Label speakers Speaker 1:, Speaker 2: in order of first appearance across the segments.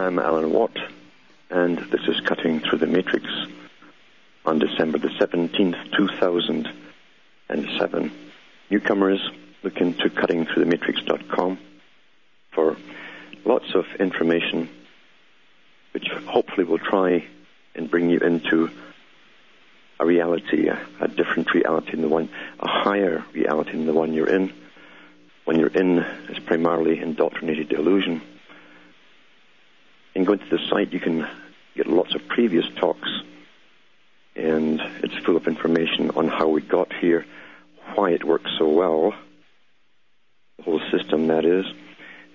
Speaker 1: I'm Alan Watt, and this is Cutting Through the Matrix on December the 17th, 2007. Newcomers, look into cuttingthroughthematrix.com for lots of information which hopefully will try and bring you into a reality, a, a different reality than the one, a higher reality than the one you're in. When you're in, it's primarily indoctrinated illusion and going to the site, you can get lots of previous talks, and it's full of information on how we got here, why it works so well, the whole system that is,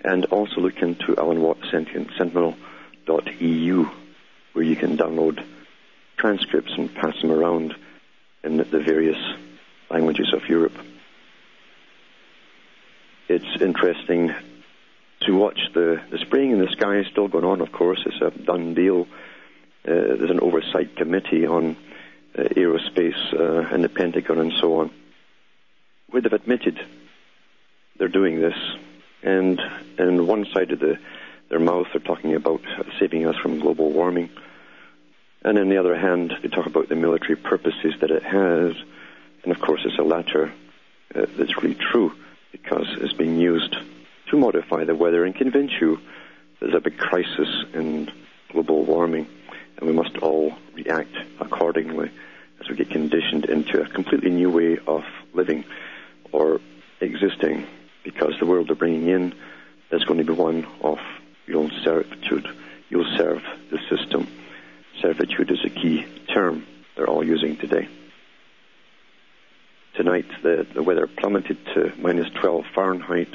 Speaker 1: and also look into Alan Watt Sentinel.eu, where you can download transcripts and pass them around in the various languages of Europe. It's interesting to watch the, the spraying in the sky is still going on, of course. It's a done deal. Uh, there's an oversight committee on uh, aerospace uh, and the Pentagon and so on, where they've admitted they're doing this. And, and one side of the, their mouth, they're talking about saving us from global warming. And on the other hand, they talk about the military purposes that it has. And of course, it's a latter uh, that's really true because it's being used to modify the weather and convince you there's a big crisis in global warming and we must all react accordingly as we get conditioned into a completely new way of living or existing because the world they're bringing in is going to be one of your own servitude. You'll serve the system. Servitude is a key term they're all using today. Tonight, the, the weather plummeted to minus 12 Fahrenheit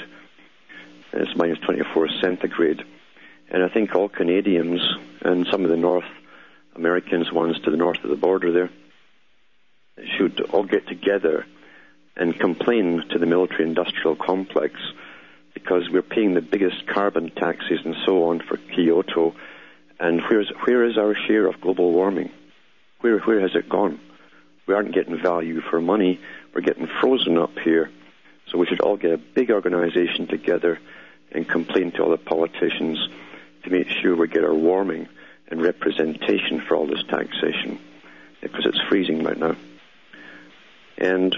Speaker 1: it's minus 24 centigrade. And I think all Canadians and some of the North Americans, ones to the north of the border there, should all get together and complain to the military industrial complex because we're paying the biggest carbon taxes and so on for Kyoto. And where's, where is our share of global warming? Where, where has it gone? We aren't getting value for money. We're getting frozen up here. So we should all get a big organization together and complain to all the politicians to make sure we get our warming and representation for all this taxation because it's freezing right now. And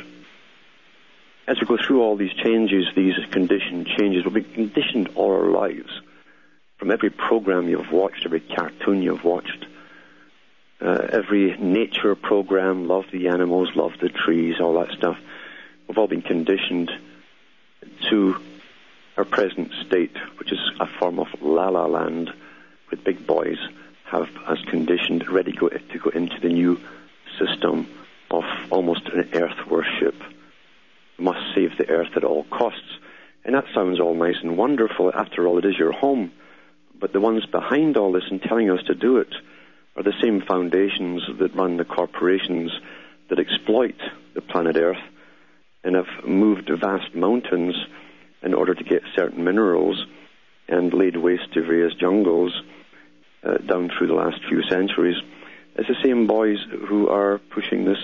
Speaker 1: as we go through all these changes, these conditioned changes, we'll be conditioned all our lives from every program you've watched, every cartoon you've watched, uh, every nature program, love the animals, love the trees, all that stuff. We've all been conditioned to our present state, which is a form of la la land, with big boys have us conditioned, ready go, to go into the new system of almost an earth worship. We must save the earth at all costs. And that sounds all nice and wonderful. After all, it is your home. But the ones behind all this and telling us to do it are the same foundations that run the corporations that exploit the planet Earth and have moved vast mountains in order to get certain minerals and laid waste to various jungles uh, down through the last few centuries. It's the same boys who are pushing this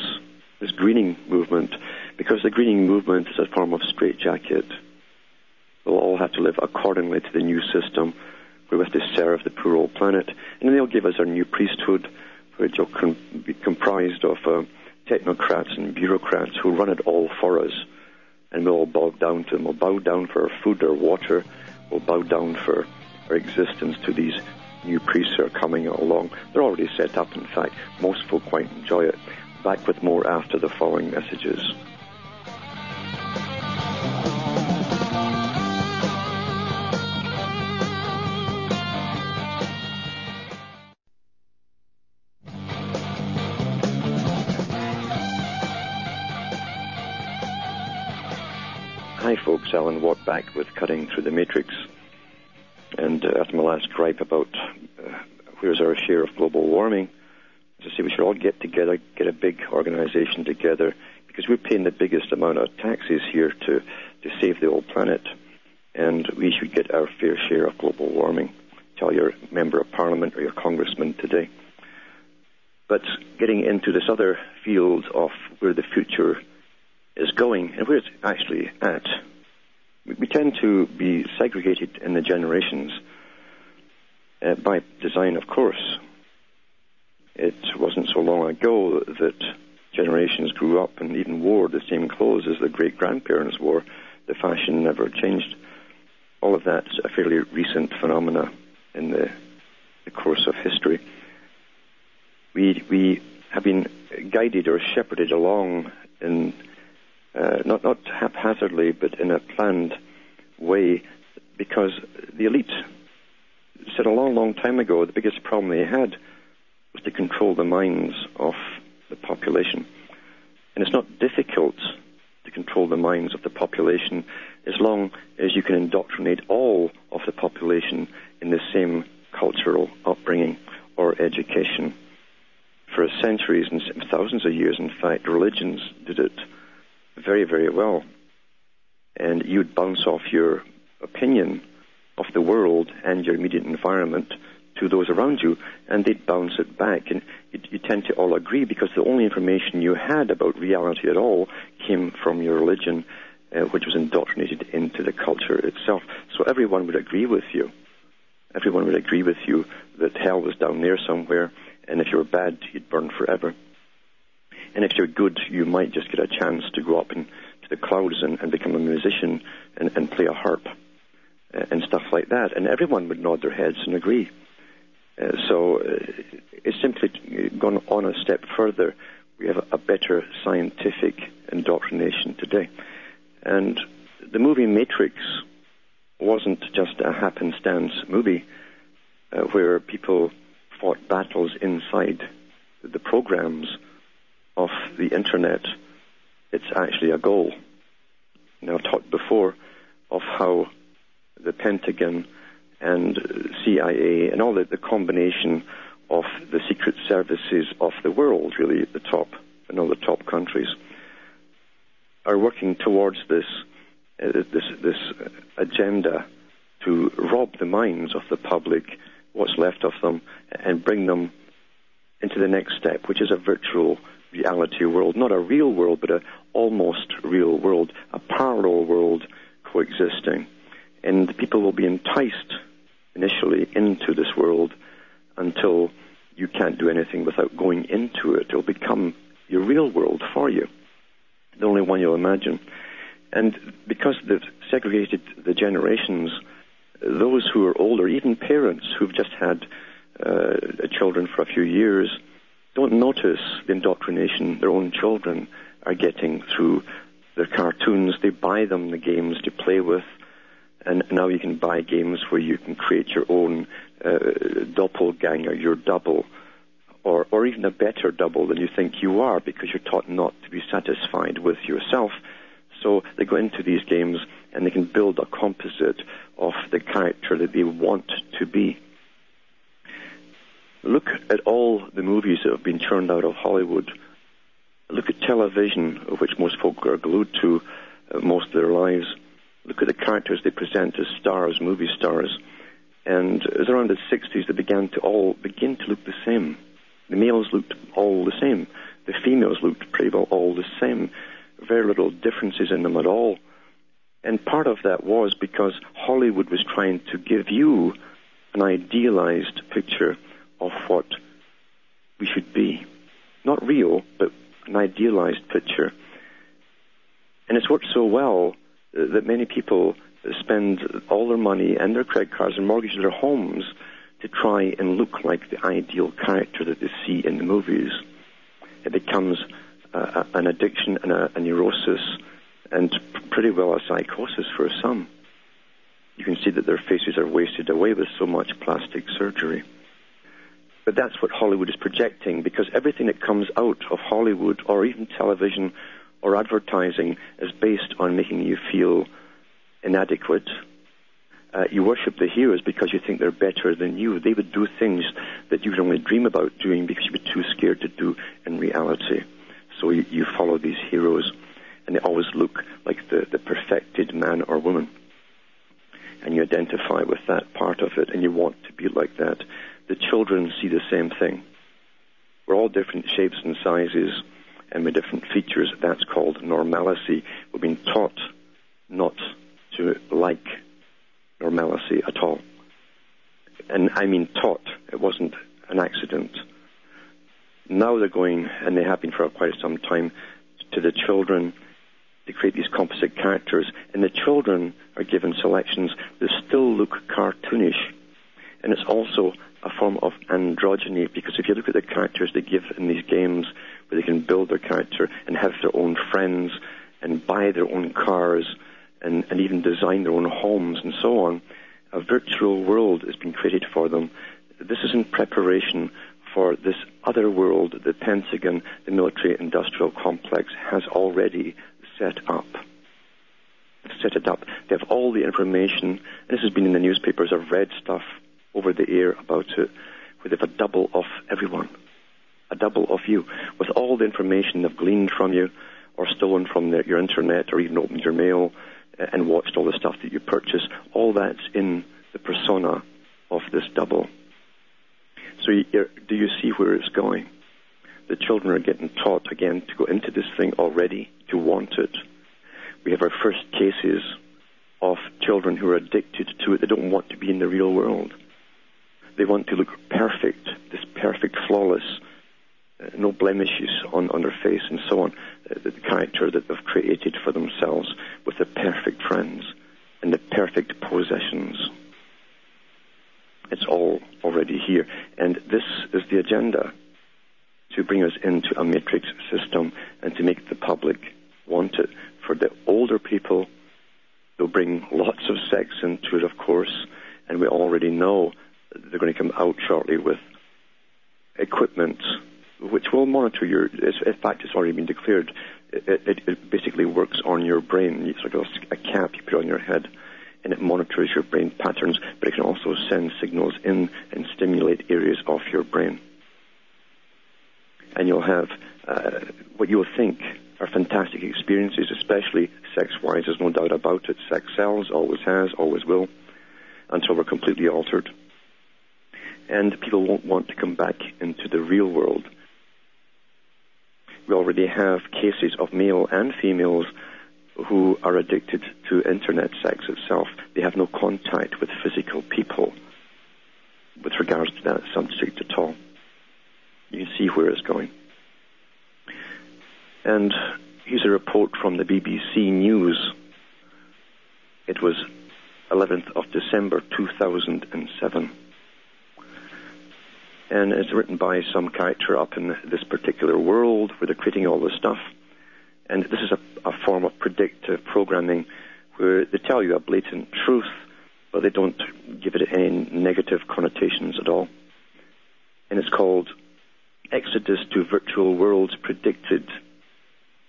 Speaker 1: this greening movement because the greening movement is a form of straitjacket. They'll all have to live accordingly to the new system we have to serve the poor old planet. And they'll give us our new priesthood, which will com- be comprised of uh, technocrats and bureaucrats who run it all for us and we'll bow down to them. We'll bow down for our food, our water. We'll bow down for our existence to these new priests who are coming along. They're already set up, in fact. Most folk quite enjoy it. Back with more after the following messages. Back with Cutting Through the Matrix. And uh, after my last gripe about uh, where's our share of global warming, I say, we should all get together, get a big organization together, because we're paying the biggest amount of taxes here to, to save the old planet. And we should get our fair share of global warming. Tell your member of parliament or your congressman today. But getting into this other field of where the future is going and where it's actually at, we tend to be segregated in the generations uh, by design, of course. It wasn't so long ago that generations grew up and even wore the same clothes as their great grandparents wore. The fashion never changed. All of that's a fairly recent phenomena in the, the course of history we we have been guided or shepherded along in uh, not not haphazardly, but in a planned way, because the elite said a long, long time ago the biggest problem they had was to control the minds of the population, and it's not difficult to control the minds of the population as long as you can indoctrinate all of the population in the same cultural upbringing or education. For centuries and thousands of years, in fact, religions did it very, very well. And you'd bounce off your opinion of the world and your immediate environment to those around you, and they'd bounce it back. And you, you tend to all agree because the only information you had about reality at all came from your religion, uh, which was indoctrinated into the culture itself. So everyone would agree with you. Everyone would agree with you that hell was down there somewhere and if you were bad, you'd burn forever. And if you're good, you might just get a chance to go up into the clouds and, and become a musician and, and play a harp uh, and stuff like that. And everyone would nod their heads and agree. Uh, so uh, it's simply gone on a step further. We have a, a better scientific indoctrination today. And the movie Matrix wasn't just a happenstance movie uh, where people fought battles inside the programs the internet. It's actually a goal. Now, I've talked before of how the Pentagon and CIA and all the, the combination of the secret services of the world, really at the top, and all the top countries, are working towards this uh, this this agenda to rob the minds of the public what's left of them, and bring them into the next step, which is a virtual reality world, not a real world, but a almost real world, a parallel world coexisting. And people will be enticed initially into this world until you can't do anything without going into it. It'll become your real world for you, the only one you'll imagine. And because they've segregated the generations, those who are older, even parents who've just had uh, children for a few years, don't notice the indoctrination their own children are getting through their cartoons. They buy them the games to play with, and now you can buy games where you can create your own uh, doppelganger, your double, or, or even a better double than you think you are because you're taught not to be satisfied with yourself. So they go into these games and they can build a composite of the character that they want to be. Look at all the movies that have been churned out of Hollywood. Look at television, of which most folk are glued to uh, most of their lives. Look at the characters they present as stars, movie stars. And it was around the 60s they began to all begin to look the same. The males looked all the same. The females looked pretty well all the same. Very little differences in them at all. And part of that was because Hollywood was trying to give you an idealized picture of what we should be. Not real, but an idealized picture. And it's worked so well that many people spend all their money and their credit cards and mortgage their homes to try and look like the ideal character that they see in the movies. It becomes uh, an addiction and a, a neurosis and pretty well a psychosis for some. You can see that their faces are wasted away with so much plastic surgery. But that's what Hollywood is projecting because everything that comes out of Hollywood or even television or advertising is based on making you feel inadequate. Uh, you worship the heroes because you think they're better than you. They would do things that you would only dream about doing because you were too scared to do in reality. So you, you follow these heroes, and they always look like the, the perfected man or woman. And you identify with that part of it, and you want to be like that. The children see the same thing. We're all different shapes and sizes and with different features. That's called normalcy. We've been taught not to like normalcy at all. And I mean taught. It wasn't an accident. Now they're going, and they have been for quite some time, to the children to create these composite characters. And the children are given selections that still look cartoonish. And it's also a form of androgyny because if you look at the characters they give in these games where they can build their character and have their own friends and buy their own cars and, and even design their own homes and so on, a virtual world has been created for them. This is in preparation for this other world the Pentagon, the military industrial complex, has already set up. Set it up. They have all the information. This has been in the newspapers. I've read stuff over the air about it, where they've a double of everyone, a double of you, with all the information they've gleaned from you, or stolen from the, your internet, or even opened your mail uh, and watched all the stuff that you purchase. All that's in the persona of this double. So do you see where it's going? The children are getting taught again to go into this thing already, to want it. We have our first cases of children who are addicted to it. They don't want to be in the real world. They want to look perfect, this perfect, flawless, uh, no blemishes on, on their face and so on. Uh, the character that they've created for themselves with the perfect friends and the perfect possessions. It's all already here. And this is the agenda to bring us into a matrix system and to make the public want it. For the older people, they'll bring lots of sex into it, of course, and we already know they're going to come out shortly with equipment which will monitor your. In fact, it's already been declared. It, it, it basically works on your brain. It's like a, a cap you put on your head, and it monitors your brain patterns. But it can also send signals in and stimulate areas of your brain. And you'll have uh, what you'll think are fantastic experiences, especially sex-wise. There's no doubt about it. Sex sells, always has, always will, until we're completely altered and people won't want to come back into the real world. We already have cases of male and females who are addicted to internet sex itself. They have no contact with physical people with regards to that subject at all. You can see where it's going. And here's a report from the BBC News. It was 11th of December 2007 and it's written by some character up in this particular world where they're creating all this stuff. And this is a, a form of predictive programming where they tell you a blatant truth, but they don't give it any negative connotations at all. And it's called Exodus to Virtual Worlds Predicted.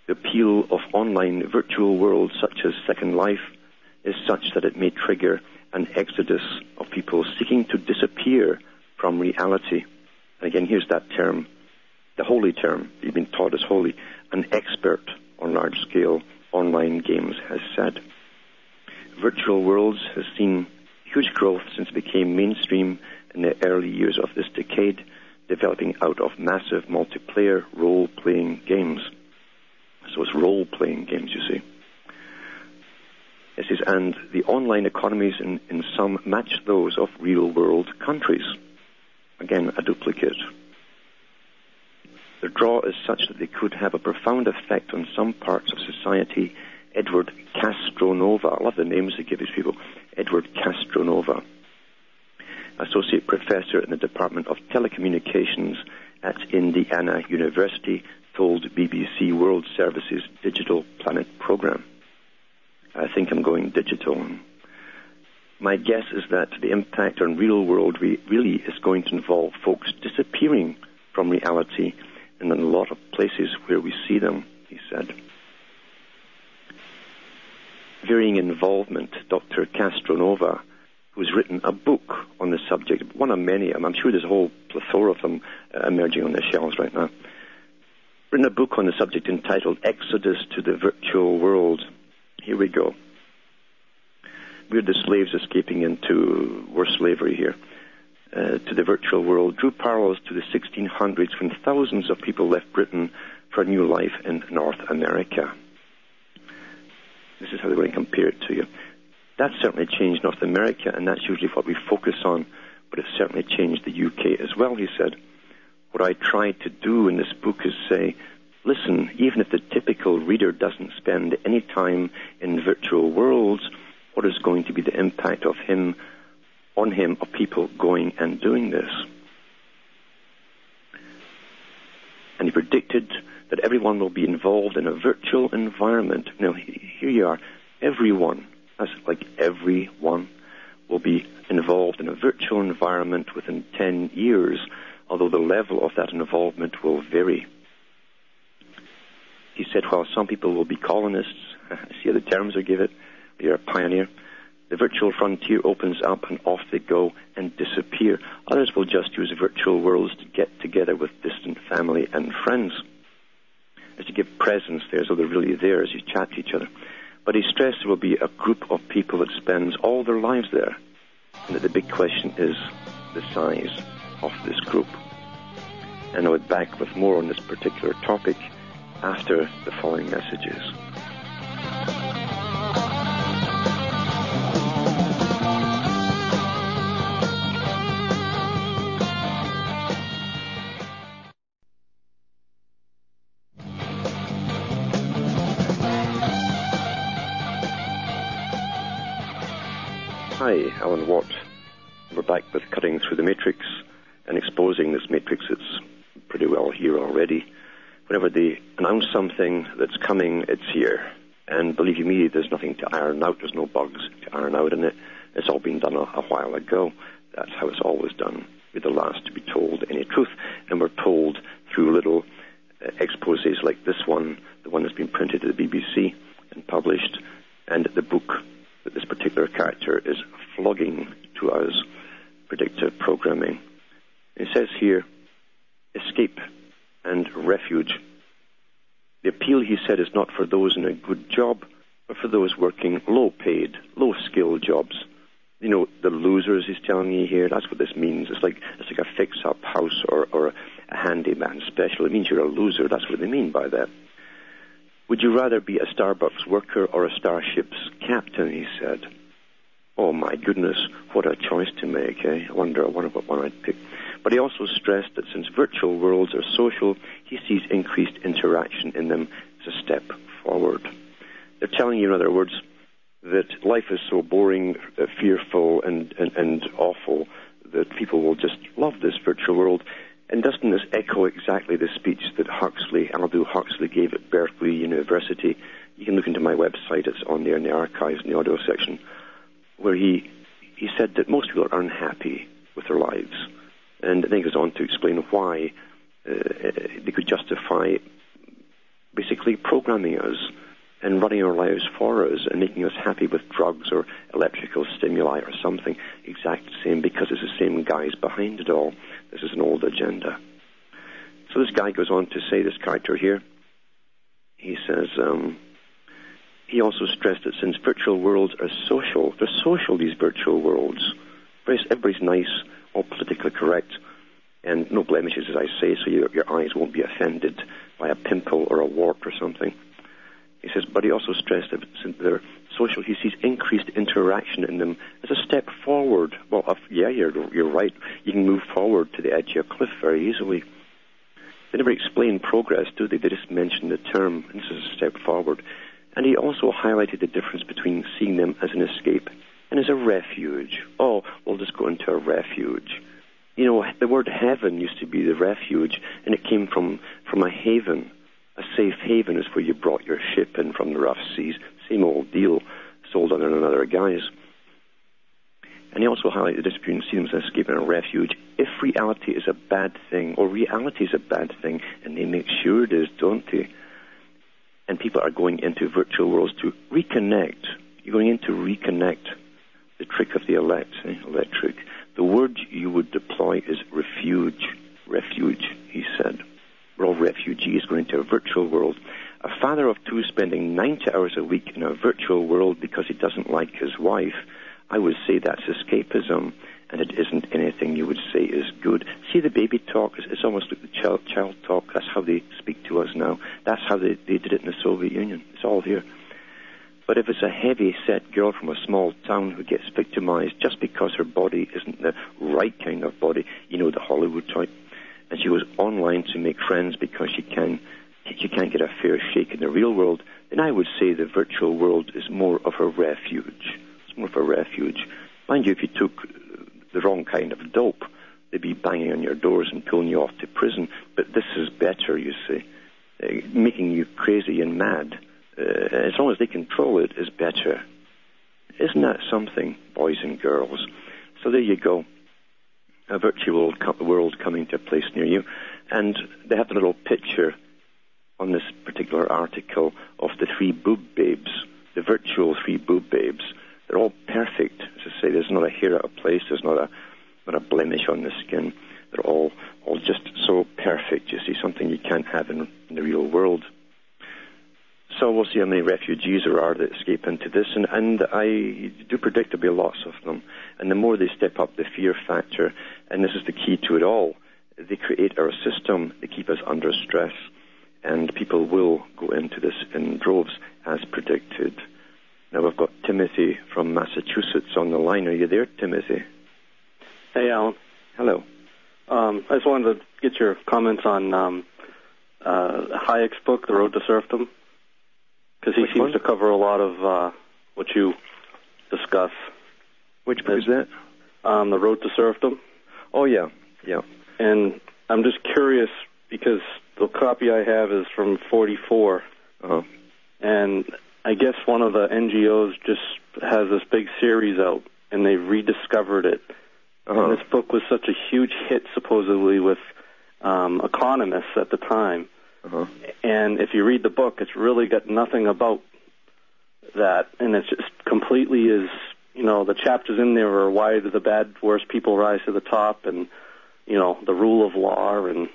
Speaker 1: The appeal of online virtual worlds such as Second Life is such that it may trigger an exodus of people seeking to disappear from reality. And again, here's that term, the holy term, you've been taught as holy. An expert on large scale online games has said. Virtual worlds has seen huge growth since it became mainstream in the early years of this decade, developing out of massive multiplayer role playing games. So it's role playing games, you see. It says, and the online economies in, in some match those of real world countries. Again, a duplicate. Their draw is such that they could have a profound effect on some parts of society. Edward Castronova, I love the names they give these people. Edward Castronova, Associate Professor in the Department of Telecommunications at Indiana University, told BBC World Service's Digital Planet program. I think I'm going digital my guess is that the impact on real world re- really is going to involve folks disappearing from reality in a lot of places where we see them, he said. varying involvement, Dr. Castronova, who's written a book on the subject, one of many. I'm sure there's a whole plethora of them uh, emerging on the shelves right now. Written a book on the subject entitled Exodus to the Virtual World. Here we go. We're the slaves escaping into worse slavery here. Uh, to the virtual world drew parallels to the 1600s when thousands of people left Britain for a new life in North America. This is how they want to compare it to you. That certainly changed North America, and that's usually what we focus on, but it certainly changed the UK as well, he said. What I tried to do in this book is say, listen, even if the typical reader doesn't spend any time in virtual worlds, what is going to be the impact of him on him of people going and doing this? And he predicted that everyone will be involved in a virtual environment. Now, here you are. Everyone, that's like everyone, will be involved in a virtual environment within 10 years, although the level of that involvement will vary. He said, while some people will be colonists, see how the terms are given, you're a pioneer, the virtual frontier opens up and off they go and disappear. Others will just use virtual worlds to get together with distant family and friends As to give presence there so they're really there as you chat to each other. But he stressed there will be a group of people that spends all their lives there. And that the big question is the size of this group. And I'll be back with more on this particular topic after the following messages. Alan Watt. We're back with cutting through the matrix and exposing this matrix. It's pretty well here already. Whenever they announce something that's coming, it's here. And believe you me, there's nothing to iron out. There's no bugs to iron out in it. It's all been done a, a while ago. That's how it's always done. We're the last to be told any truth, and we're told through little uh, exposes like this one, the one that's been printed at the BBC and published, and the book that this particular character is flogging to us predictive programming. It says here, escape and refuge. The appeal, he said, is not for those in a good job, but for those working low paid, low skilled jobs. You know, the losers he's telling you here, that's what this means. It's like it's like a fix up house or, or a handyman special. It means you're a loser. That's what they mean by that. Would you rather be a Starbucks worker or a starship's captain? He said. Oh my goodness, what a choice to make, eh? I wonder, I wonder what one I'd pick. But he also stressed that since virtual worlds are social, he sees increased interaction in them as a step forward. They're telling you, in other words, that life is so boring, uh, fearful, and, and, and awful that people will just love this virtual world and doesn't this echo exactly the speech that Huxley, Aldous Huxley, gave at Berkeley University? You can look into my website; it's on there in the archives in the audio section, where he he said that most people are unhappy with their lives, and then he goes on to explain why uh, they could justify basically programming us and running our lives for us and making us happy with drugs or electrical stimuli or something exact same because it's the same guys behind it all. This is an old agenda. So this guy goes on to say, this character here, he says, um, he also stressed that since virtual worlds are social, they're social, these virtual worlds. Everybody's nice, all politically correct, and no blemishes, as I say, so your, your eyes won't be offended by a pimple or a wart or something. He says, but he also stressed that since they're social, he sees increased interaction in them as a step forward. Well, if, yeah, you're, you're right. You can move forward to the edge of a cliff very easily. They never explain progress, do they? They just mention the term, this is a step forward. And he also highlighted the difference between seeing them as an escape and as a refuge. Oh, we'll just go into a refuge. You know, the word heaven used to be the refuge, and it came from, from a haven a safe haven is where you brought your ship in from the rough seas. Same old deal, sold under another guise. And he also highlighted the difference between seeing them as escape and a refuge. If reality is a bad thing, or reality is a bad thing, and they make sure it is, don't they? And people are going into virtual worlds to reconnect You're going in to reconnect the trick of the elect, eh, electric. The word you would deploy is refuge. Refuge, he said. We're all refugees going into a virtual world. A father of two spending 90 hours a week in a virtual world because he doesn't like his wife, I would say that's escapism, and it isn't anything you would say is good. See the baby talk? It's almost like the child, child talk. That's how they speak to us now. That's how they, they did it in the Soviet Union. It's all here. But if it's a heavy set girl from a small town who gets victimized just because her body isn't the right kind of body, you know, the Hollywood type, and she goes online to make friends because she can she can't get a fair shake in the real world, then I would say the virtual world is more of a refuge. It's more of a refuge. Mind you, if you took the wrong kind of dope, they'd be banging on your doors and pulling you off to prison. But this is better, you see, uh, making you crazy and mad uh, as long as they control it, is better. Isn't that something, boys and girls? So there you go. A virtual world coming to a place near you. And they have a little picture on this particular article of the three boob babes, the virtual three boob babes. They're all perfect. As I say, there's not a hair out of place. There's not a not a blemish on the skin. They're all all just so perfect. You see, something you can't have in, in the real world. So we'll see how many refugees there are that escape into this, and, and I do predict there'll be lots of them. And the more they step up the fear factor, and this is the key to it all, they create our system, they keep us under stress, and people will go into this in droves as predicted. Now we've got Timothy from Massachusetts on the line. Are you there, Timothy?
Speaker 2: Hey, Alan.
Speaker 1: Hello.
Speaker 2: Um, I just wanted to get your comments on um, uh, Hayek's book, The Road to Serfdom. Because he
Speaker 1: Which
Speaker 2: seems
Speaker 1: one?
Speaker 2: to cover a lot of uh, what you discuss.
Speaker 1: Which book is that?
Speaker 2: Um, the Road to Serfdom.
Speaker 1: Oh yeah, yeah.
Speaker 2: And I'm just curious because the copy I have is from 44.
Speaker 1: Uh-huh.
Speaker 2: And I guess one of the NGOs just has this big series out, and they've rediscovered it.
Speaker 1: Uh-huh.
Speaker 2: And this book was such a huge hit, supposedly, with um, economists at the time.
Speaker 1: Uh-huh.
Speaker 2: And if you read the book, it's really got nothing about that, and it's just completely is you know the chapters in there are why do the bad worst people rise to the top, and you know the rule of law, and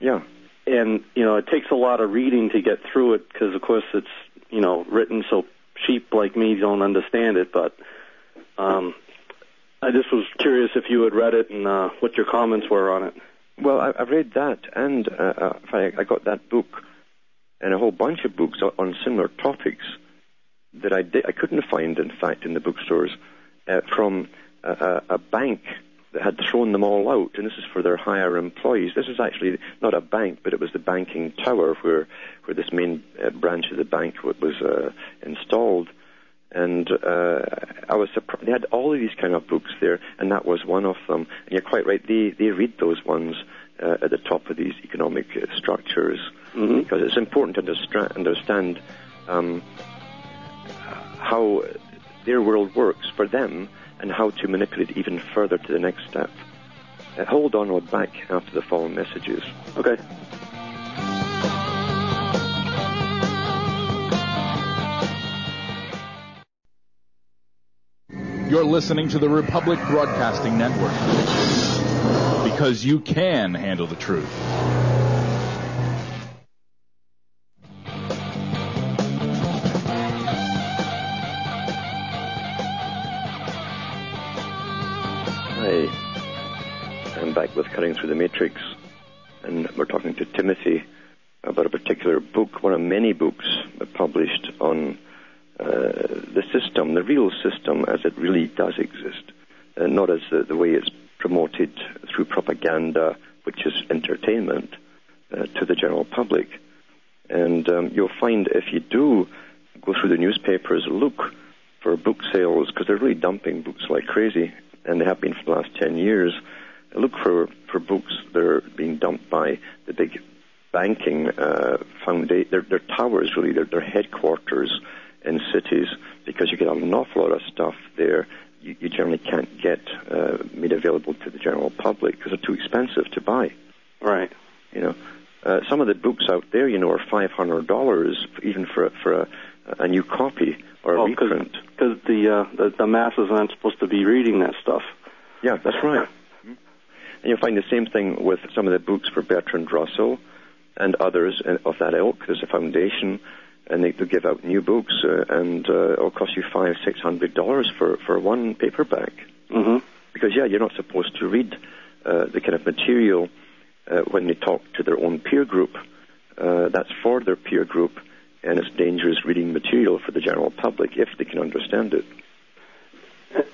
Speaker 1: Yeah.
Speaker 2: and you know it takes a lot of reading to get through it because of course it's you know written so sheep like me don't understand it, but um, I just was curious if you had read it and uh, what your comments were on it.
Speaker 1: Well, I, I've read that, and uh, uh, I, I got that book and a whole bunch of books on, similar topics that I did, I couldn't find, in fact, in the bookstores uh, from a, a, a bank that had thrown them all out, and this is for their higher employees. This is actually not a bank, but it was the banking tower where where this main uh, branch of the bank was uh, installed. And uh, I was surprised. They had all of these kind of books there, and that was one of them. And you're quite right. They they read those ones uh, at the top of these economic uh, structures
Speaker 2: Mhm.
Speaker 1: because it's important to understand, understand um, how their world works for them and how to manipulate even further to the next step. Uh, hold on, we'll back after the following messages.
Speaker 2: Okay.
Speaker 3: You're listening to the Republic Broadcasting Network. Because you can handle the truth.
Speaker 1: Hi, I'm back with Cutting Through the Matrix, and we're talking to Timothy about a particular book, one of many books published on the system, the real system as it really does exist, uh, not as the, the way it's promoted through propaganda, which is entertainment, uh, to the general public. And um, you'll find if you do go through the newspapers, look for book sales, because they're really dumping books like crazy, and they have been for the last 10 years. Look for, for books that are being dumped by the big banking uh, foundation, their, their towers, really, their, their headquarters in cities, because you get an awful lot of stuff there you, you generally can't get uh, made available to the general public because they're too expensive to buy.
Speaker 2: Right.
Speaker 1: You know, uh, some of the books out there, you know, are five hundred dollars even for a, for a a new copy or a
Speaker 2: Oh,
Speaker 1: reprint.
Speaker 2: because the, uh, the the masses aren't supposed to be reading that stuff.
Speaker 1: Yeah, that's right. And you'll find the same thing with some of the books for Bertrand Russell and others of that ilk. There's a foundation, and they, they give out new books, uh, and uh, it'll cost you five, six hundred dollars for for one paperback.
Speaker 2: hmm
Speaker 1: Because yeah, you're not supposed to read uh, the kind of material uh, when they talk to their own peer group. Uh, that's for their peer group, and it's dangerous reading material for the general public if they can understand it.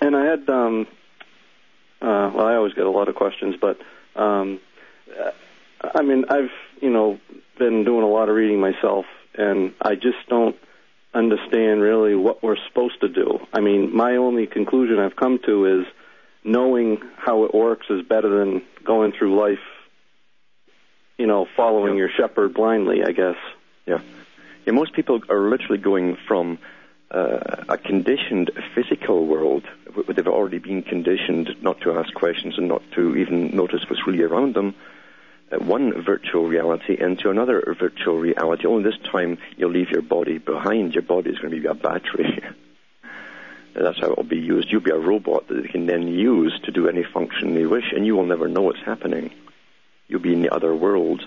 Speaker 2: And I had, um, uh, well, I always get a lot of questions, but um, I mean, I've you know been doing a lot of reading myself, and I just don't understand really what we're supposed to do. I mean, my only conclusion I've come to is knowing how it works is better than going through life, you know, following
Speaker 1: Yeah.
Speaker 2: your shepherd blindly. I guess.
Speaker 1: Yeah. Yeah, most people are literally going from uh, a conditioned physical world, where they've already been conditioned not to ask questions and not to even notice what's really around them, one virtual reality into another virtual reality. Only this time you'll leave your body behind. Your body is going to be a battery. That's how it will be used. You'll be a robot that they can then use to do any function they wish, and you will never know what's happening. You'll be in the other world,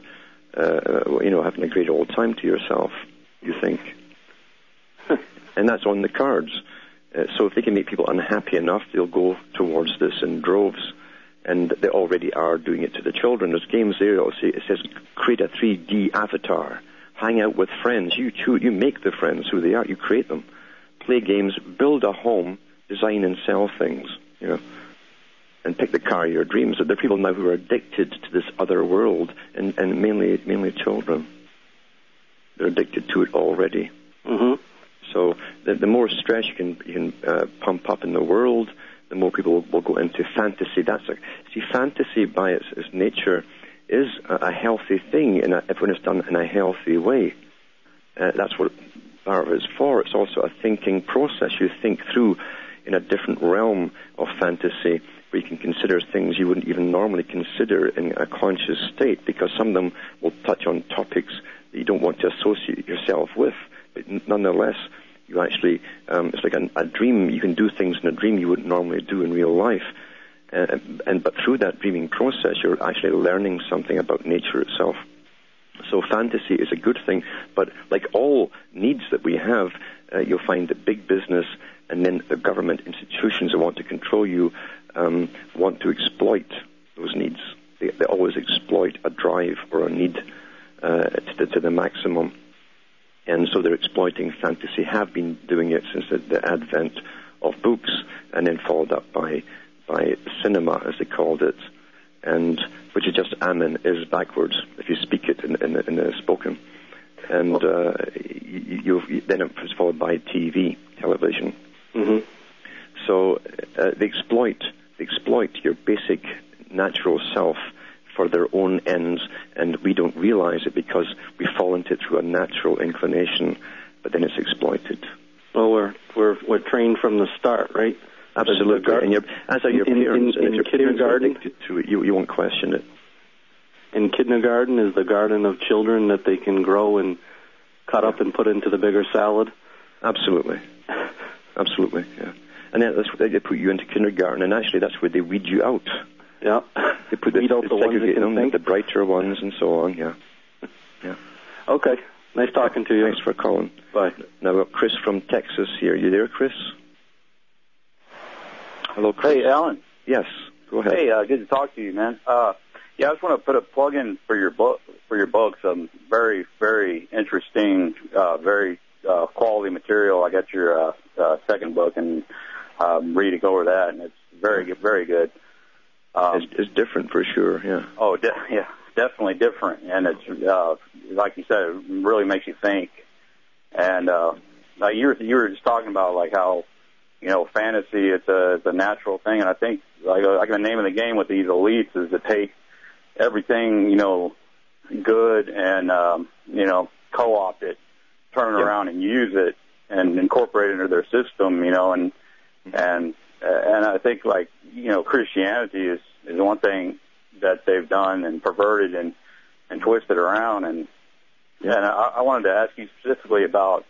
Speaker 1: uh, you know, having a great old time to yourself, you think. and that's on the cards. Uh, so if they can make people unhappy enough, they'll go towards this in droves. And they already are doing it to the children. There's games there. It'll say, it says, create a 3D avatar. Hang out with friends. You choose, you make the friends who they are. You create them. Play games. Build a home. Design and sell things. You know, and pick the car of your dreams. There are people now who are addicted to this other world, and, and mainly mainly children. They're addicted to it already.
Speaker 2: hmm
Speaker 1: So the, the more stress you can you can uh, pump up in the world, the more people will, go into fantasy. That's a, see, fantasy by its, its nature is a, a healthy thing and if when it's done in a healthy way. Uh, that's what part of it is for. It's also a thinking process. You think through in a different realm of fantasy where you can consider things you wouldn't even normally consider in a conscious state because some of them will touch on topics that you don't want to associate yourself with. But nonetheless, you actually, um, it's like a, dream. You can do things in a dream you wouldn't normally do in real life. Uh, and but through that dreaming process, you're actually learning something about nature itself. So fantasy is a good thing, but like all needs that we have, uh, you'll find that big business and then the government institutions that want to control you um, want to exploit those needs. They, they always exploit a drive or a need uh, to, to the maximum. And so they're exploiting fantasy, have been doing it since the, the advent of books, and then followed up by, by cinema, as they called it, and which is just amen is backwards if you speak it in, in, in the spoken. And uh, you, you, then it was followed by TV, television.
Speaker 2: hmm
Speaker 1: So uh, they exploit they exploit your basic natural self for their own ends, and we don't realize it because we fall into it through a natural inclination, but then it's exploited.
Speaker 2: Well, we're we're we're trained from the start, right?
Speaker 1: Absolutely,
Speaker 2: gar-
Speaker 1: and your, as are your
Speaker 2: in- in-
Speaker 1: parents. and
Speaker 2: in
Speaker 1: parents are
Speaker 2: kindergarten?
Speaker 1: to it, you, you won't question it.
Speaker 2: In kindergarten is the garden of children that they can grow and cut up and put into the bigger salad.
Speaker 1: Absolutely, absolutely, yeah. And that's they put you into kindergarten, and actually that's where they weed you out.
Speaker 2: Yeah.
Speaker 1: They put the,
Speaker 2: Weed out the ones that can
Speaker 1: them,
Speaker 2: think.
Speaker 1: the brighter ones, and so on. Yeah. Yeah.
Speaker 2: Okay. Nice talking to you.
Speaker 1: Thanks for calling.
Speaker 2: Bye.
Speaker 1: Now we've got Chris from Texas here. You there, Chris? Hello, Chris.
Speaker 4: Hey, Alan.
Speaker 1: Yes. Go ahead.
Speaker 4: Hey, uh, good to talk to you, man. Uh, yeah, I just want to put a plug in for your book for your books. Um, very, very interesting, uh, very uh, quality material. I got your uh, uh, second book and um, reading over that, and it's very, very good. Um,
Speaker 1: it's, it's different for sure. Yeah.
Speaker 4: Oh, de- yeah, definitely different, and it's uh, like you said, it really makes you think. And uh, like you were you were just talking about like how you know fantasy it's a it's a natural thing, and I think like uh, like the name of the game with these elites is to take everything you know good and um, you know co-opt it, turn it
Speaker 1: Yeah.
Speaker 4: around and use it and incorporate it into their system, you know, and and and I think like you know Christianity is is one thing that they've done and perverted and and twisted around and and I, I wanted to ask you specifically about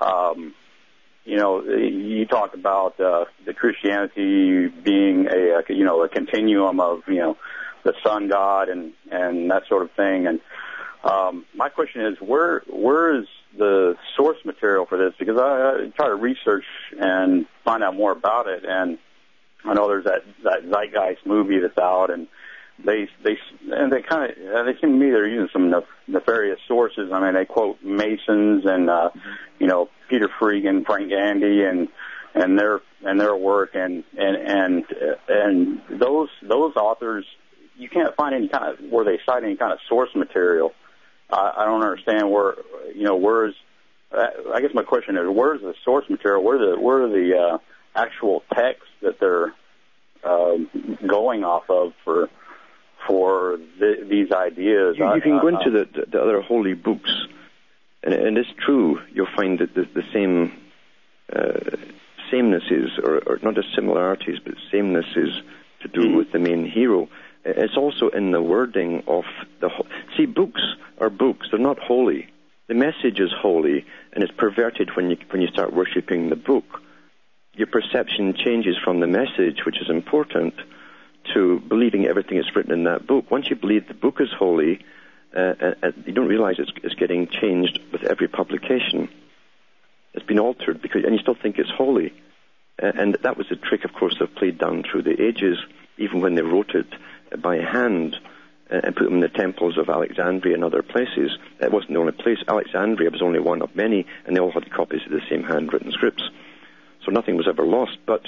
Speaker 4: um, you know, you talked about uh, the Christianity being a, a you know a continuum of you know the sun god and and that sort of thing. And um, my question is, where where is the source material for this? Because I, I try to research and find out more about it, and I know there's that that Zeitgeist movie that's out, and they they and they kind of they seem to me they're using some nef- nefarious sources. I mean, they quote Masons and uh, you know Peter Freegan, Frank Gandy, and and their and their work, and and and and those those authors you can't find any kind of where they cite any kind of source material. I, I don't understand where you know where's. I guess my question is where's the source material? Where the where are the uh, actual texts that they're uh, going off of for for the, these ideas.
Speaker 1: You, you can go into the, the other holy books, and, and it's true. You'll find that the, the same uh, samenesses, or, or not just similarities, but samenesses to do mm. with the main hero. It's also in the wording of the. See, books are books. They're not holy. The message is holy, and it's perverted when you when you start worshiping the book. Your perception changes from the message, which is important, to believing everything that's written in that book. Once you believe the book is holy, uh, uh, uh, you don't realize it's, it's, getting changed with every publication. It's been altered because, and you still think it's holy. Uh, and that was a trick, of course, they've played down through the ages, even when they wrote it by hand Uh, and put them in the temples of Alexandria and other places. It wasn't the only place. Alexandria was only one of many, and they all had copies of the same handwritten scripts. So nothing was ever lost. But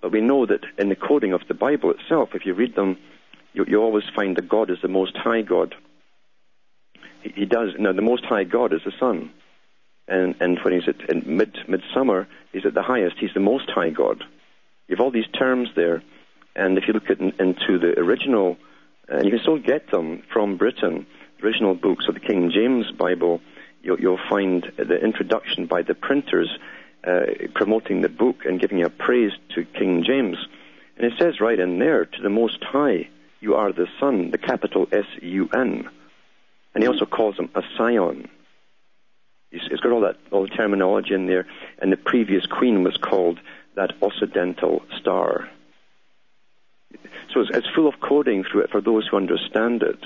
Speaker 1: but we know that in the coding of the Bible itself, if you read them, you, you always find that God is the Most High God. He, he does. Now, the Most High God is the Sun. And, and when he's at in mid midsummer, he's at the highest. He's the Most High God. You have all these terms there, and if you look at, into the original, and you can still get them from Britain, original books of the King James Bible, you'll, you'll find the introduction by the printers uh, promoting the book and giving a praise to King James. And it says right in there, to the Most High, you are the Sun, the capital S-U-N. And he also calls him a scion. It's got all that, all the terminology in there. And the previous queen was called that Occidental Star. So it's, it's full of coding through it for those who understand it.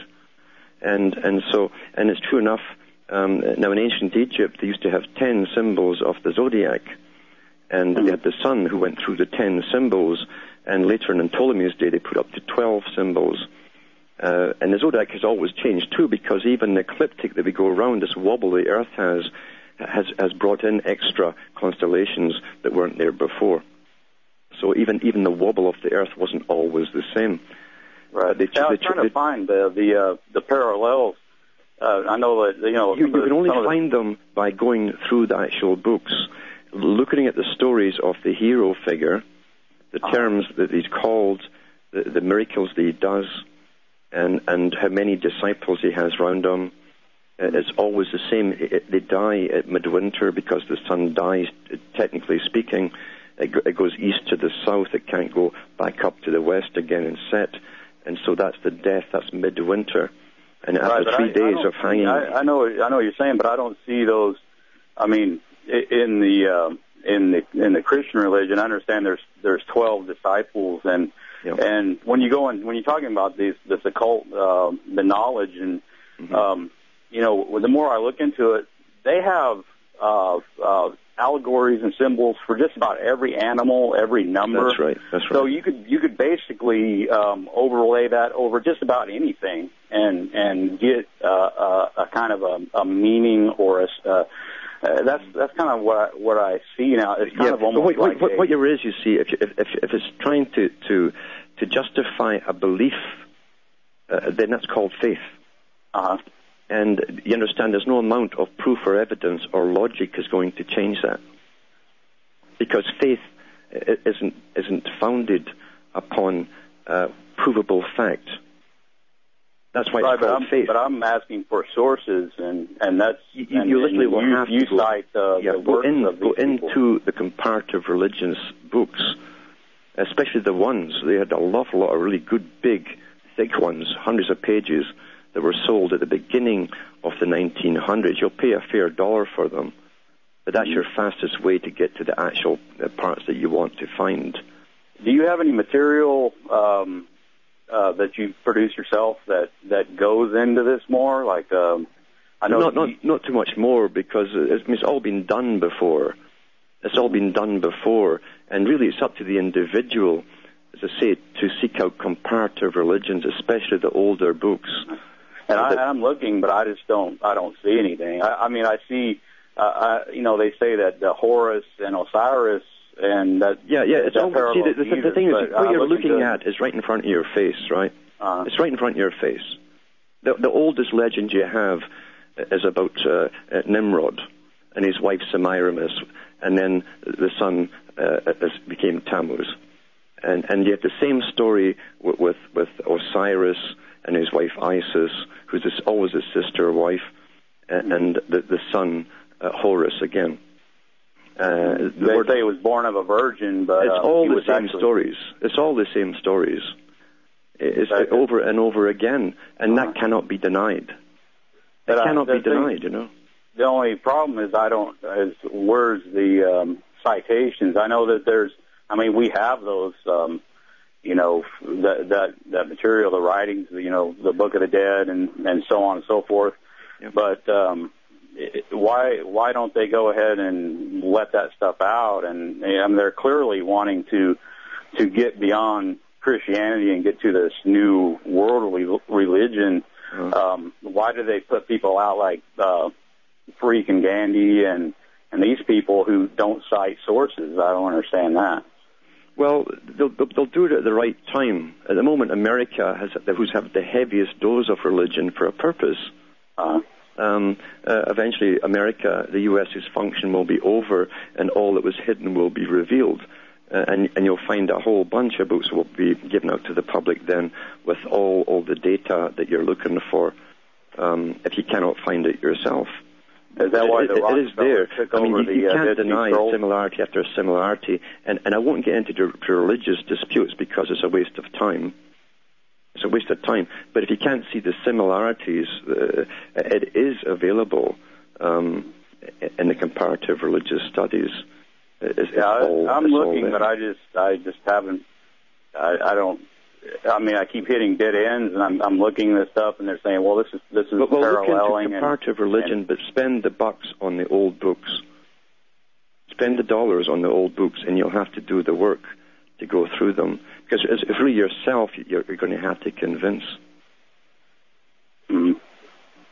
Speaker 1: And, and so, and it's true enough, um, now, in ancient Egypt, they used to have ten symbols of the zodiac, and mm-hmm. they had the sun who went through the ten symbols, and later in Ptolemy's day, they put up to twelve symbols. Uh, and the zodiac has always changed too, because even the ecliptic that we go around, this wobble the Earth has, has, has brought in extra constellations that weren't there before. So even even the wobble of the Earth wasn't always the same.
Speaker 4: Right. They, yeah, I was they, trying they, to find the the, uh, the parallels uh, I know that you know
Speaker 1: you, you can only find the... them by going through the actual books, looking at the stories of the hero figure, the uh-huh. terms that he's called, the, the miracles that he does, and and how many disciples he has round him. Uh, it's always the same. It, they die at midwinter because the sun dies. Technically speaking, it, it goes east to the south. It can't go back up to the west again and set. And so that's the death. That's midwinter and after
Speaker 4: right,
Speaker 1: three
Speaker 4: I,
Speaker 1: days
Speaker 4: I
Speaker 1: of hanging.
Speaker 4: I, I know, I know what you're saying, but I don't see those. I mean, in the uh, in the in the Christian religion, I understand there's there's twelve disciples, and and when you go and when you're talking about these this occult, uh, the knowledge, and mm-hmm. um, you know, the more I look into it, they have uh, uh, allegories and symbols for just about every animal, every number.
Speaker 1: That's right. That's right.
Speaker 4: So you could you could basically um, overlay that over just about anything and and get uh, a, a kind of a, a meaning or a uh, uh, that's that's kind of what I, what I see now. It's kind
Speaker 1: yeah,
Speaker 4: of almost
Speaker 1: what,
Speaker 4: like
Speaker 1: what,
Speaker 4: a,
Speaker 1: what there is, you see, if, if if if it's trying to to to justify a belief, uh, then that's called faith.
Speaker 4: Uh-huh.
Speaker 1: And you understand there's no amount of proof or evidence or logic is going to change that. Because faith isn't, isn't founded upon uh, provable fact. That's why
Speaker 4: right,
Speaker 1: it's called
Speaker 4: but
Speaker 1: faith.
Speaker 4: But I'm asking for sources, and, and that's
Speaker 1: you,
Speaker 4: and,
Speaker 1: literally
Speaker 4: and
Speaker 1: will
Speaker 4: you,
Speaker 1: have
Speaker 4: you
Speaker 1: to
Speaker 4: cite uh,
Speaker 1: yeah,
Speaker 4: the
Speaker 1: go, in, go into the comparative religions books, especially the ones they had a awful lot of really good, big, thick ones, hundreds of pages that were sold at the beginning of the 1900s. You'll pay a fair dollar for them. but that's your fastest way to get to the actual uh, parts that you want to find.
Speaker 4: Do you have any material um, uh, that you produce yourself that that goes into this more? Like, um, I know
Speaker 1: not not,
Speaker 4: you-
Speaker 1: not too much more because it's, it's all been done before. It's all been done before, and really, it's up to the individual, as I say, to seek out comparative religions, especially the older books.
Speaker 4: And I, I'm looking, but I just don't. I don't see anything. I, I mean, I see. Uh, I, you know, they say that uh, Horus and Osiris and that.
Speaker 1: Yeah, yeah. It's
Speaker 4: that
Speaker 1: all, see, the, the, the thing is, what
Speaker 4: I'm
Speaker 1: you're looking
Speaker 4: to-
Speaker 1: at is right in front of your face, right?
Speaker 4: Uh,
Speaker 1: It's right in front of your face. The, the oldest legend you have is about uh, uh, Nimrod and his wife Semiramis, and then the son uh, is, became Tammuz. And, and yet the same story with, with, with Osiris and his wife Isis, who's this, always his sister wife, and, and the, the son uh, Horus again. Uh, the
Speaker 4: they
Speaker 1: word-
Speaker 4: say he was born of a virgin, but
Speaker 1: it's
Speaker 4: uh,
Speaker 1: all
Speaker 4: he
Speaker 1: the same
Speaker 4: actually,
Speaker 1: stories. It's all the same stories. It's over and over again, and
Speaker 4: Uh-huh.
Speaker 1: that cannot be denied.
Speaker 4: But,
Speaker 1: It
Speaker 4: uh,
Speaker 1: cannot be
Speaker 4: thing-
Speaker 1: denied, you know.
Speaker 4: The only problem is I don't is where's the um, citations. I know that there's. I mean, we have those. Um, you know that that that material, the writings, you know, the Book of the Dead, and and so on and so forth.
Speaker 1: Yep.
Speaker 4: But um, it, why why don't they go ahead and let that stuff out? And, and they're clearly wanting to to get beyond Christianity and get to this new worldly religion.
Speaker 1: Uh,
Speaker 4: Um, why do they put people out like uh, Freke and Gandy and and these people who don't cite sources? I don't understand that.
Speaker 1: Well, they'll, they'll, do it at the right time. At the moment, America has who's have the heaviest dose of religion for a purpose.
Speaker 4: Uh,
Speaker 1: Um, uh, eventually, America, the U.S.'s function will be over, and all that was hidden will be revealed. Uh, and, and you'll find a whole bunch of books will be given out to the public then with all, all the data that you're looking for um, if you cannot find it yourself.
Speaker 4: Is that why
Speaker 1: It-
Speaker 4: the
Speaker 1: it- it is there.
Speaker 4: Took
Speaker 1: I mean,
Speaker 4: over
Speaker 1: you,
Speaker 4: the
Speaker 1: you
Speaker 4: uh,
Speaker 1: can't
Speaker 4: Sea
Speaker 1: deny
Speaker 4: Scrolls?
Speaker 1: similarity after similarity, and, and I won't get into the, to religious disputes because it's a waste of time. It's a waste of time. But if you can't see the similarities, uh, it is available um, in the comparative religious studies. It's,
Speaker 4: Yeah,
Speaker 1: it's all,
Speaker 4: I'm looking, but I just I just haven't. I, I don't. I mean, I keep hitting dead ends, and I'm I'm looking this up, and they're saying, well, this is this is
Speaker 1: But we'll look into
Speaker 4: paralleling. and-
Speaker 1: comparative religion, but spend the bucks on the old books. Spend the dollars on the old books, and you'll have to do the work to go through them. Because it's it's really yourself you're, you're going to have to convince.
Speaker 4: Mhm.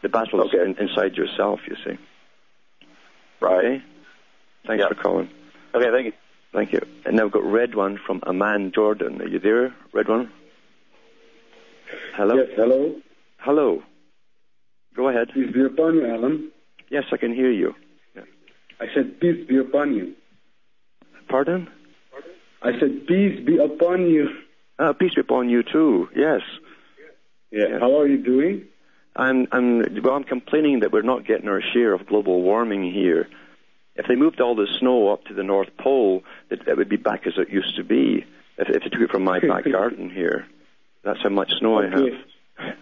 Speaker 1: The battle is
Speaker 4: Okay.
Speaker 1: in, inside yourself, you see.
Speaker 4: Right.
Speaker 1: Okay? Thanks
Speaker 4: Yeah.
Speaker 1: for calling.
Speaker 4: Okay. Thank you.
Speaker 1: Thank you. And now we've got Red One from Amman Jordan. Are you there, Red One? Hello?
Speaker 5: Yes, hello.
Speaker 1: Hello. Go ahead.
Speaker 5: Peace be upon you, Alan.
Speaker 1: Yes, I can hear you.
Speaker 5: I said, peace be upon you.
Speaker 1: Pardon?
Speaker 5: I said, peace be upon you.
Speaker 1: Uh, peace be upon you too. Yes.
Speaker 5: Yeah.
Speaker 1: Yeah.
Speaker 5: How are you doing?
Speaker 1: I'm, I'm, well, I'm complaining that we're not getting our share of global warming here. If they moved all the snow up to the North Pole, it, it would be back as it used to be. If, if they took it from my back garden here, that's how much snow I have.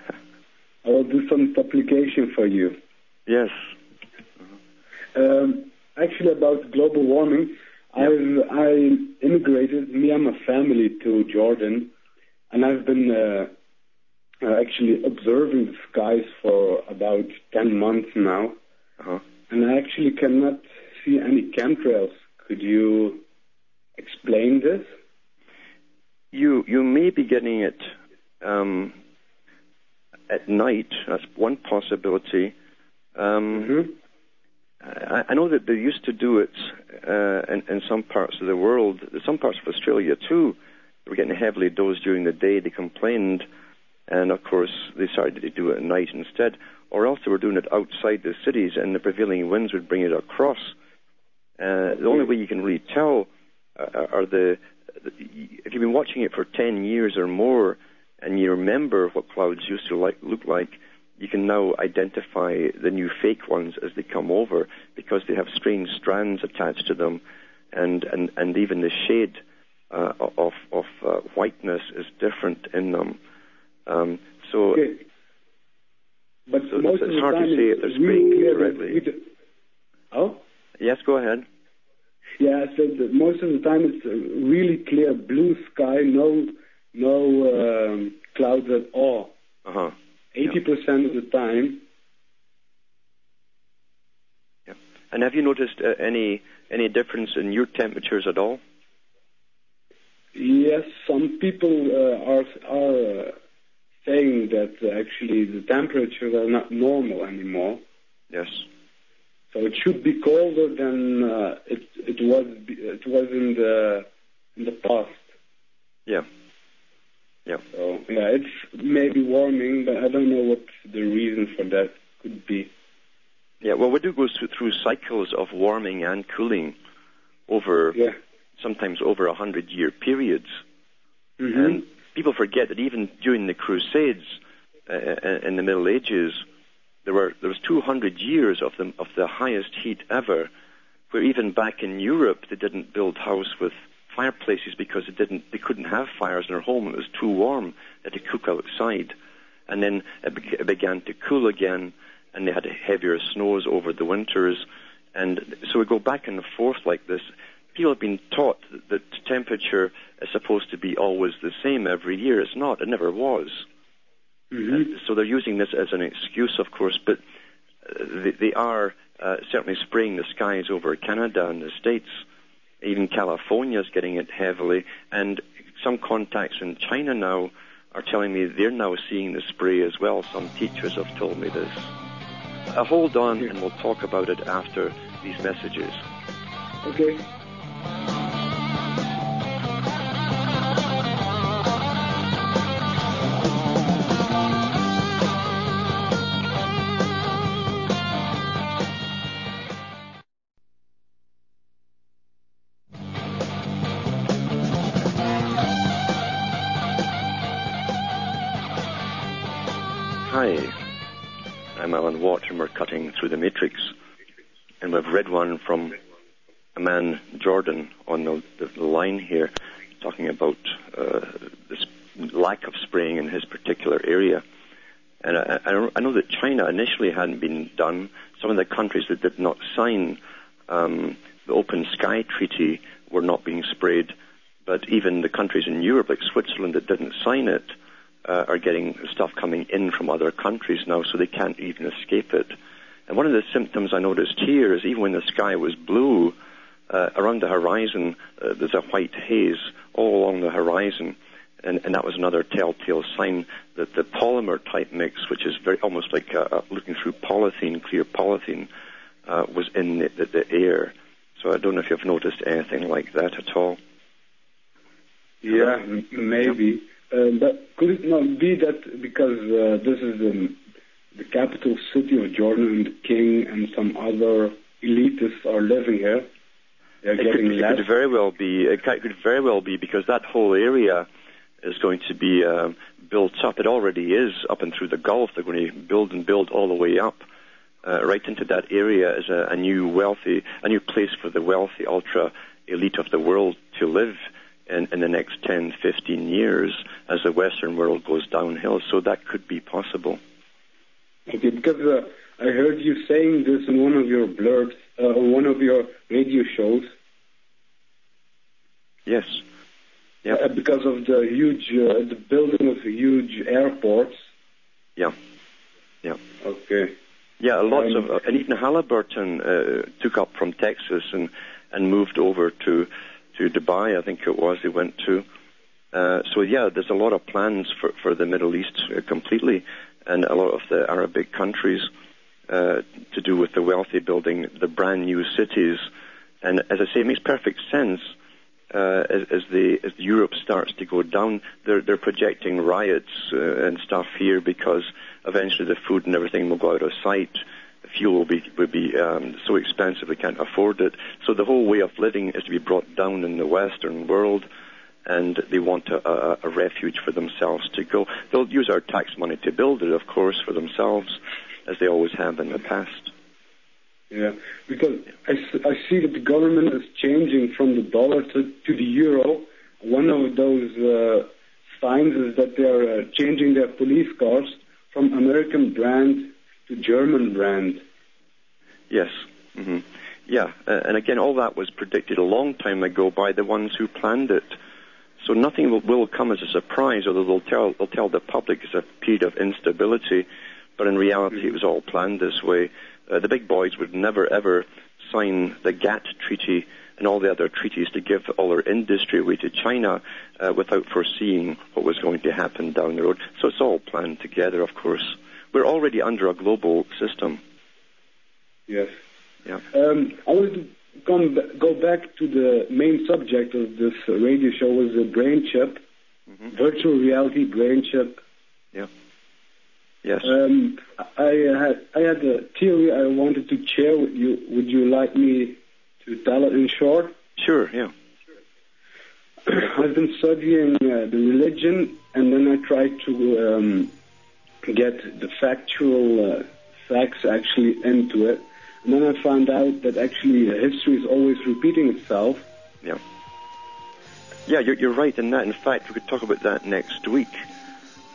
Speaker 5: I will do some supplication for you.
Speaker 1: yes.
Speaker 5: Um, actually, about global warming, I've I immigrated, me and my family, to Jordan, and I've been uh, uh, actually observing the skies for about ten months now,
Speaker 1: Uh-huh.
Speaker 5: and I actually cannot see any chemtrails. Could you explain this?
Speaker 1: You you may be getting it um, at night. That's one possibility. Um,
Speaker 5: hmm
Speaker 1: I, I know that they used to do it uh, in, in some parts of the world, some parts of Australia too. They were getting heavily dosed during the day. They complained, and of course they started to do it at night instead. Or else they were doing it outside the cities, and the prevailing winds would bring it across. Uh, the only way you can really tell uh, are the, the if you've been watching it for ten years or more, and you remember what clouds used to like, look like, you can now identify the new fake ones as they come over because they have strange strands attached to them, and and, and even the shade uh, of of uh, whiteness is different in them. Um, so
Speaker 5: Okay. But
Speaker 1: So
Speaker 5: most
Speaker 1: it's
Speaker 5: of the
Speaker 1: hard to say if they're
Speaker 5: really
Speaker 1: spraying correctly.
Speaker 5: Oh?
Speaker 1: Yes, go ahead.
Speaker 5: Yeah, I said that most of the time it's a really clear blue sky, no no um, clouds at all.
Speaker 1: Uh huh.
Speaker 5: Eighty percent of the time.
Speaker 1: Yeah. And have you noticed uh, any any difference in your temperatures at all?
Speaker 5: Yes, some people uh, are are uh, saying that actually the temperatures are not normal anymore.
Speaker 1: Yes.
Speaker 5: So it should be colder than uh, it it was it was in the in the past.
Speaker 1: Yeah. Yeah.
Speaker 5: So yeah, it's maybe warming, but I don't know what the reason for that could be.
Speaker 1: Yeah. Well, we do go through, through cycles of warming and cooling over
Speaker 5: Yeah.
Speaker 1: sometimes over a hundred year periods.
Speaker 5: hmm
Speaker 1: And people forget that even during the Crusades uh, in the Middle Ages, there were there was 200 years of the of the highest heat ever, where even back in Europe they didn't build house with fireplaces because they didn't they couldn't have fires in their home. It was too warm. They had to cook outside, and then it, be- it began to cool again, and they had heavier snows over the winters, and so we go back and forth like this. People have been taught that temperature is supposed to be always the same every year. It's not. It never was.
Speaker 5: Hmm
Speaker 1: Uh, so they're using this as an excuse, of course, but uh, they, they are uh, certainly spraying the skies over Canada and the States. Even California is getting it heavily, and some contacts in China now are telling me they're now seeing the spray as well. Some teachers have told me this. Uh, hold on, and we'll talk about it after these messages.
Speaker 5: Okay.
Speaker 1: Matrix. And we've Red One from Amman, Jordan, on the, the, line here, talking about uh, this lack of spraying in his particular area. And I, I, I know that China initially hadn't been done. Some of the countries that did not sign um, the Open Sky Treaty were not being sprayed. But even the countries in Europe, like Switzerland, that didn't sign it, uh, are getting stuff coming in from other countries now, so they can't even escape it. And one of the symptoms I noticed here is even when the sky was blue, uh, around the horizon uh, there's a white haze all along the horizon, and, and that was another telltale sign that the polymer type mix, which is very almost like uh, looking through polythene, clear polythene, uh, was in the, the, the air. So I don't know if you've noticed anything like that at all.
Speaker 5: Yeah, maybe. Uh, but could it not be that because uh, this is um, the capital city of Jordan and the king and some other elitists are living here, they're
Speaker 1: It could,
Speaker 5: getting
Speaker 1: it could very well be. It could could very well be because that whole area is going to be uh, built up. It already is up and through the Gulf. They're going to build and build all the way up. Uh, right into that area is a, a new wealthy, a new place for the wealthy, ultra elite of the world to live in, in the next 10, 15 years as the Western world goes downhill. So that could be possible.
Speaker 5: Okay, because uh, I heard you saying this in one of your blurbs, uh, on one of your radio shows,
Speaker 1: Yes. Yep.
Speaker 5: uh, because of the huge, uh, the building of huge airports.
Speaker 1: Yeah. Yeah.
Speaker 5: Okay.
Speaker 1: Yeah, lots
Speaker 5: Um,
Speaker 1: of, uh, and even Halliburton uh, took up from Texas and and moved over to to Dubai. I think it was they went to. Uh, so yeah, there's a lot of plans for for the Middle East uh, completely, and a lot of the Arabic countries uh, to do with the wealthy building the brand new cities. And as I say, it makes perfect sense. Uh, as, as the as Europe starts to go down, they're they're projecting riots uh, and stuff here because eventually the food and everything will go out of sight. Fuel will be will be um, so expensive they can't afford it. So the whole way of living is to be brought down in the Western world, and they want a, a, a refuge for themselves to go. They'll use our tax money to build it, of course, for themselves, as they always have in the past.
Speaker 5: Yeah, because I see that the government is changing from the dollar to, to the euro. One of those uh, signs is that they are uh, changing their police cars from American brand to German brand.
Speaker 1: Yes. hmm Yeah, uh, and again, all that was predicted a long time ago by the ones who planned it. So nothing will, will come as a surprise, although they'll tell they'll tell the public it's a period of instability, but in reality
Speaker 5: Mm-hmm.
Speaker 1: it was all planned this way. Uh, the big boys would never ever sign the GATT treaty and all the other treaties to give all their industry away to China uh, without foreseeing what was going to happen down the road. So it's all planned together, of course. We're already under a global system.
Speaker 5: Yes.
Speaker 1: Yeah.
Speaker 5: Um, I wanted to go back to the main subject of this radio show was the brain chip,
Speaker 1: Mm-hmm.
Speaker 5: virtual reality brain chip. Yeah.
Speaker 1: Yes.
Speaker 5: Um, I had I had a theory I wanted to share with you. Would you like me to tell it in short?
Speaker 1: Sure. Yeah.
Speaker 5: I've been studying uh, the religion, and then I tried to um, get the factual uh, facts actually into it. And then I found out that actually history is always repeating itself.
Speaker 1: Yeah. Yeah, you're, you're right in that. In fact, we could talk about that next week.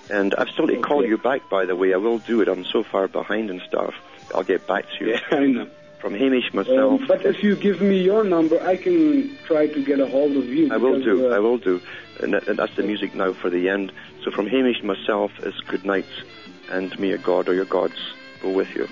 Speaker 1: And I've still to call you back, by the way. I will do it. I'm so far behind and stuff. I'll get back to you.
Speaker 5: Yeah, I know.
Speaker 1: From Hamish myself.
Speaker 5: Um, but if you give me your number, I can try to get a hold of you.
Speaker 1: I will do.
Speaker 5: uh,
Speaker 1: I will do. And, that, and that's the music now for the end. So from Hamish myself is good night, and may your God or your gods go with you.